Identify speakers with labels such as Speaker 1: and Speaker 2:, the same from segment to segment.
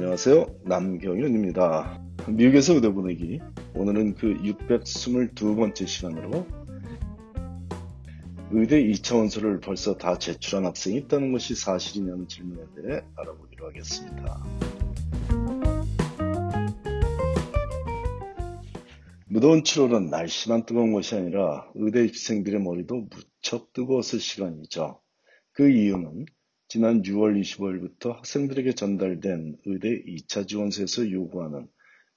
Speaker 1: 안녕하세요. 남경윤입니다. 미국에서 의대 보내기. 오늘은 그 622번째 시간으로 의대 2차 원서를 벌써 다 제출한 학생이 있다는 것이 사실이냐는 질문에 대해 알아보기로 하겠습니다. 무더운 7월은 날씨만 뜨거운 것이 아니라 의대 입생들의 머리도 무척 뜨거웠을 시간이죠. 그 이유는 지난 6월 25일부터 학생들에게 전달된 의대 2차 지원서에서 요구하는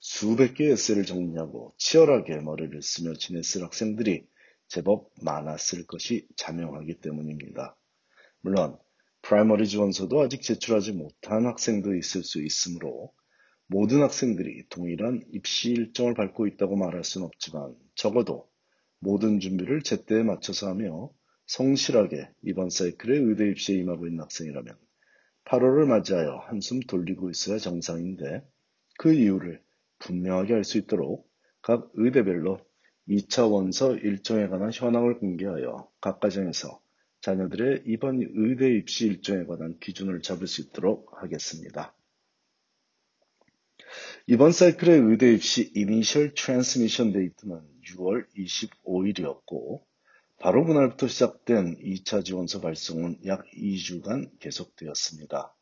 Speaker 1: 수백 개의 에세이를 정리하고 치열하게 머리를 쓰며 지냈을 학생들이 제법 많았을 것이 자명하기 때문입니다. 물론 primary 지원서도 아직 제출하지 못한 학생도 있을 수 있으므로 모든 학생들이 동일한 입시 일정을 밟고 있다고 말할 수는 없지만 적어도 모든 준비를 제때에 맞춰서 하며 성실하게 이번 사이클에 의대 입시에 임하고 있는 학생이라면 8월을 맞이하여 한숨 돌리고 있어야 정상인데 그 이유를 분명하게 알 수 있도록 각 의대별로 2차 원서 일정에 관한 현황을 공개하여 각 과정에서 자녀들의 이번 의대 입시 일정에 관한 기준을 잡을 수 있도록 하겠습니다. 이번 사이클의 의대 입시 initial transmission date는 6월 25일이었고 바로 그날부터 시작된 2차 지원서 발송은 약 2주간 계속되었습니다.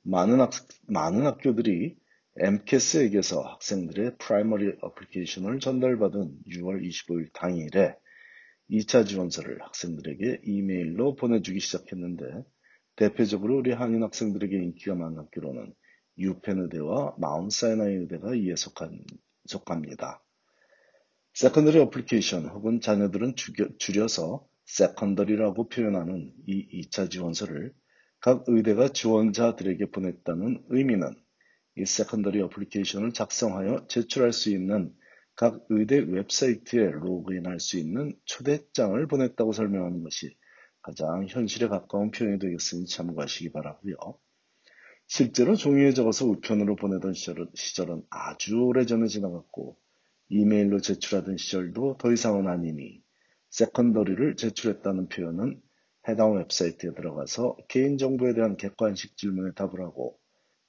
Speaker 1: 많은, 학, 많은 학교들이 AMCAS에게서 학생들의 primary application을 전달받은 6월 25일 당일에 2차 지원서를 학생들에게 이메일로 보내주기 시작했는데 대표적으로 우리 한인 학생들에게 인기가 많은 학교로는 유펜 의대와 마운사이나이 의대가 이에 속한, 속합니다. secondary application 혹은 자녀들은 줄여 서 secondary라고 표현하는 이 2차 지원서를 각 의대가 지원자들에게 보냈다는 의미는 이 secondary application을 작성하여 제출할 수 있는 각 의대 웹사이트에 로그인할 수 있는 초대장을 보냈다고 설명하는 것이 가장 현실에 가까운 표현이 되겠으니 참고하시기 바라고요. 실제로 종이에 적어서 우편으로 보내던 시절은, 시절은 아주 오래전에 지나갔고 이메일로 제출하던 시절도 더 이상은 아니니 secondary를 제출했다는 표현은 해당 웹사이트에 들어가서 개인정보에 대한 객관식 질문에 답을 하고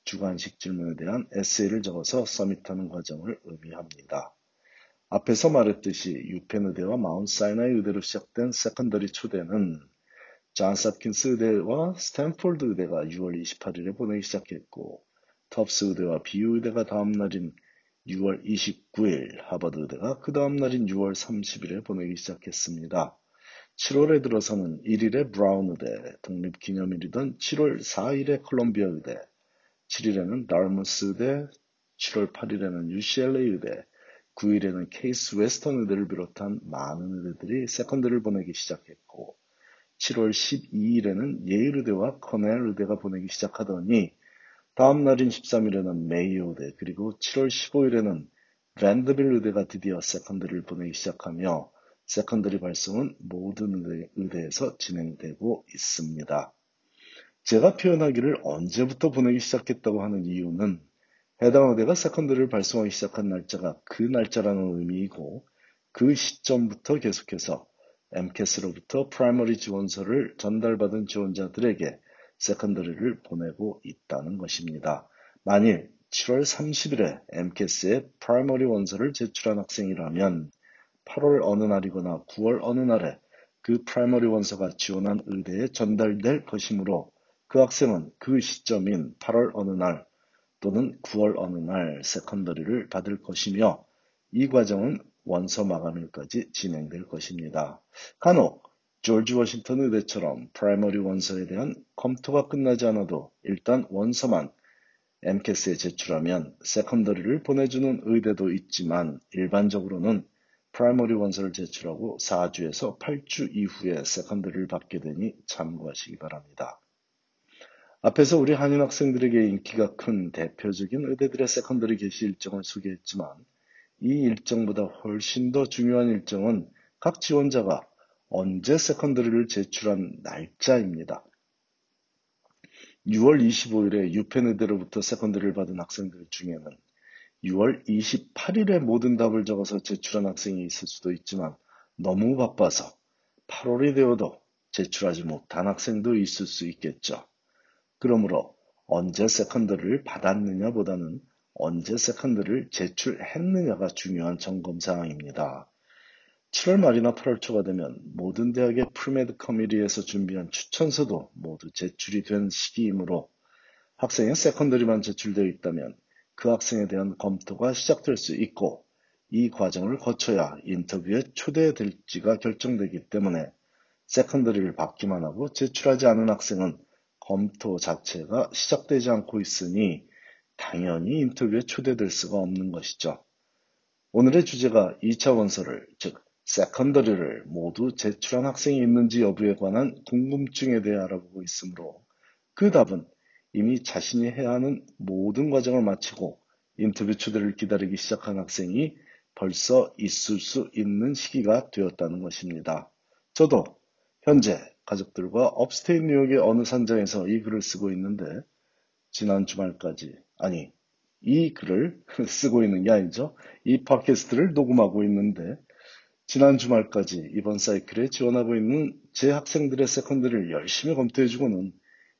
Speaker 1: 주관식 질문에 대한 에세이를 적어서 submit하는 과정을 의미합니다. 앞에서 말했듯이 유펜 의대와 마운트 사이나이 의대로 시작된 secondary 초대는 존스 홉킨스 의대와 스탠포드 의대가 6월 28일에 보내기 시작했고 터프츠 의대와 BU 의대가 다음 날인 6월 29일 하버드 의대가 그 다음 날인 6월 30일에 보내기 시작했습니다. 7월에 들어서는 1일에 브라운 의대, 독립기념일이던 7월 4일에 콜롬비아 의대, 7일에는 다트머스 의대, 7월 8일에는 UCLA 의대, 9일에는 케이스 웨스턴 의대를 비롯한 많은 의대들이 secondary를 보내기 시작했고 7월 12일에는 예일 의대와 코넬 의대가 보내기 시작하더니 다음 날인 13일에는 메이오 의대 그리고 7월 15일에는 밴더빌트 의대가 드디어 secondary를 보내기 시작하며 secondary 발송은 모든 의대 에서 진행되고 있습니다. 제가 표현하기를 언제부터 보내기 시작했다고 하는 이유는 해당 의대가 secondary를 발송하기 시작한 날짜가 그 날짜라는 의미이고 그 시점부터 계속해서 AMCAS로부터 primary 지원서를 전달받은 지원자들에게 secondary를 보내고 있다는 것입니다. 만일 7월 30일에 AMCAS에 primary 원서를 제출한 학생이라면 8월 어느 날이거나 9월 어느 날에 그 primary 원서가 지원한 의대에 전달될 것이므로 그 학생은 그 시점인 8월 어느 날 또는 9월 어느 날 secondary를 받을 것이며 이 과정은 원서 마감일까지 진행될 것입니다. 간혹 조지 워싱턴 의대처럼 primary 원서에 대한 검토가 끝나지 않아도 일단 원서만 AMCAS에 제출하면 secondary를 보내주는 의대도 있지만 일반적으로는 primary 원서를 제출하고 4주에서 8주 이후에 secondary를 받게 되니 참고하시기 바랍니다. 앞에서 우리 한인 학생들에게 인기가 큰 대표적인 의대들의 secondary 개시 일정을 소개했지만 이 일정보다 훨씬 더 중요한 일정은 각 지원자가 언제 secondary를 제출한 날짜입니다. 6월 25일에 유펜 의대로부터 secondary를 받은 학생들 중에는 6월 28일에 모든 답을 적어서 제출한 학생이 있을 수도 있지만 너무 바빠서 8월이 되어도 제출하지 못한 학생도 있을 수 있겠죠. 그러므로 언제 secondary를 받았느냐 보다는 언제 secondary를 제출했느냐가 중요한 점검 사항입니다. 7월 말이나 8월 초가 되면 모든 대학의 premed committee에서 준비한 추천서도 모두 제출이 된 시기이므로 학생의 secondary만 제출되어 있다면 그 학생에 대한 검토가 시작될 수 있고 이 과정을 거쳐야 인터뷰에 초대될지가 결정되기 때문에 secondary를 받기만 하고 제출하지 않은 학생은 검토 자체가 시작되지 않고 있으니 당연히 인터뷰에 초대될 수가 없는 것이죠. 오늘의 주제가 2차 원서를, 즉, secondary를 모두 제출한 학생이 있는지 여부에 관한 궁금증에 대해 알아보고 있으므로 그 답은 이미 자신이 해야 하는 모든 과정을 마치고 인터뷰 초대를 기다리기 시작한 학생이 벌써 있을 수 있는 시기가 되었다는 것입니다. 저도 현재 가족들과 upstate 뉴욕의 어느 산장에서 이 글을 쓰고 있는데 지난 주말까지 아니 이 글을 쓰고 있는 게 아니죠. 이 팟캐스트를 녹음하고 있는데 지난 주말까지 이번 사이클에 지원하고 있는 제 학생들의 secondary를 열심히 검토해주고는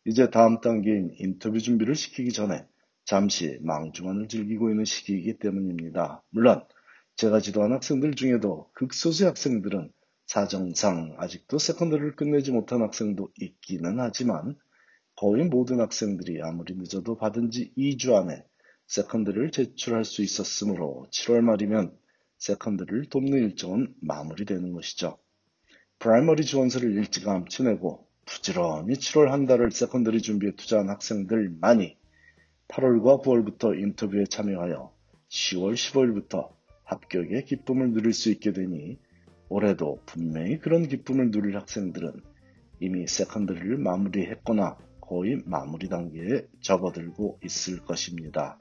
Speaker 1: 이제 다음 단계인 인터뷰 준비를 시키기 전에 잠시 망중한을 즐기고 있는 시기이기 때문입니다. 물론 제가 지도한 학생들 중에도 극소수의 학생들은 사정상 아직도 secondary를 끝내지 못한 학생도 있기는 하지만 거의 모든 학생들이 아무리 늦어도 받은 지 2주 안에 secondary를 제출할 수 있었으므로 7월 말이면 secondary를 돕는 일정은 마무리되는 것이죠. primary 지원서를 일찌감치 내고 부지런히 7월 한 달을 secondary 준비에 투자한 학생들만이 8월과 9월부터 인터뷰에 참여하여 10월, 15일부터 합격의 기쁨을 누릴 수 있게 되니 올해도 분명히 그런 기쁨을 누릴 학생들은 이미 세컨드리를 마무리했거나 거의 마무리 단계에 접어들고 있을 것입니다.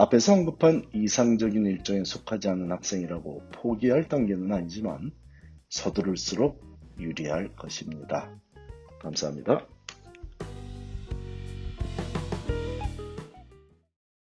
Speaker 1: 앞에서 언급한 이상적인 일정에 속하지 않은 학생이라고 포기할 단계는 아니지만 서두를수록 유리할 것입니다. 감사합니다.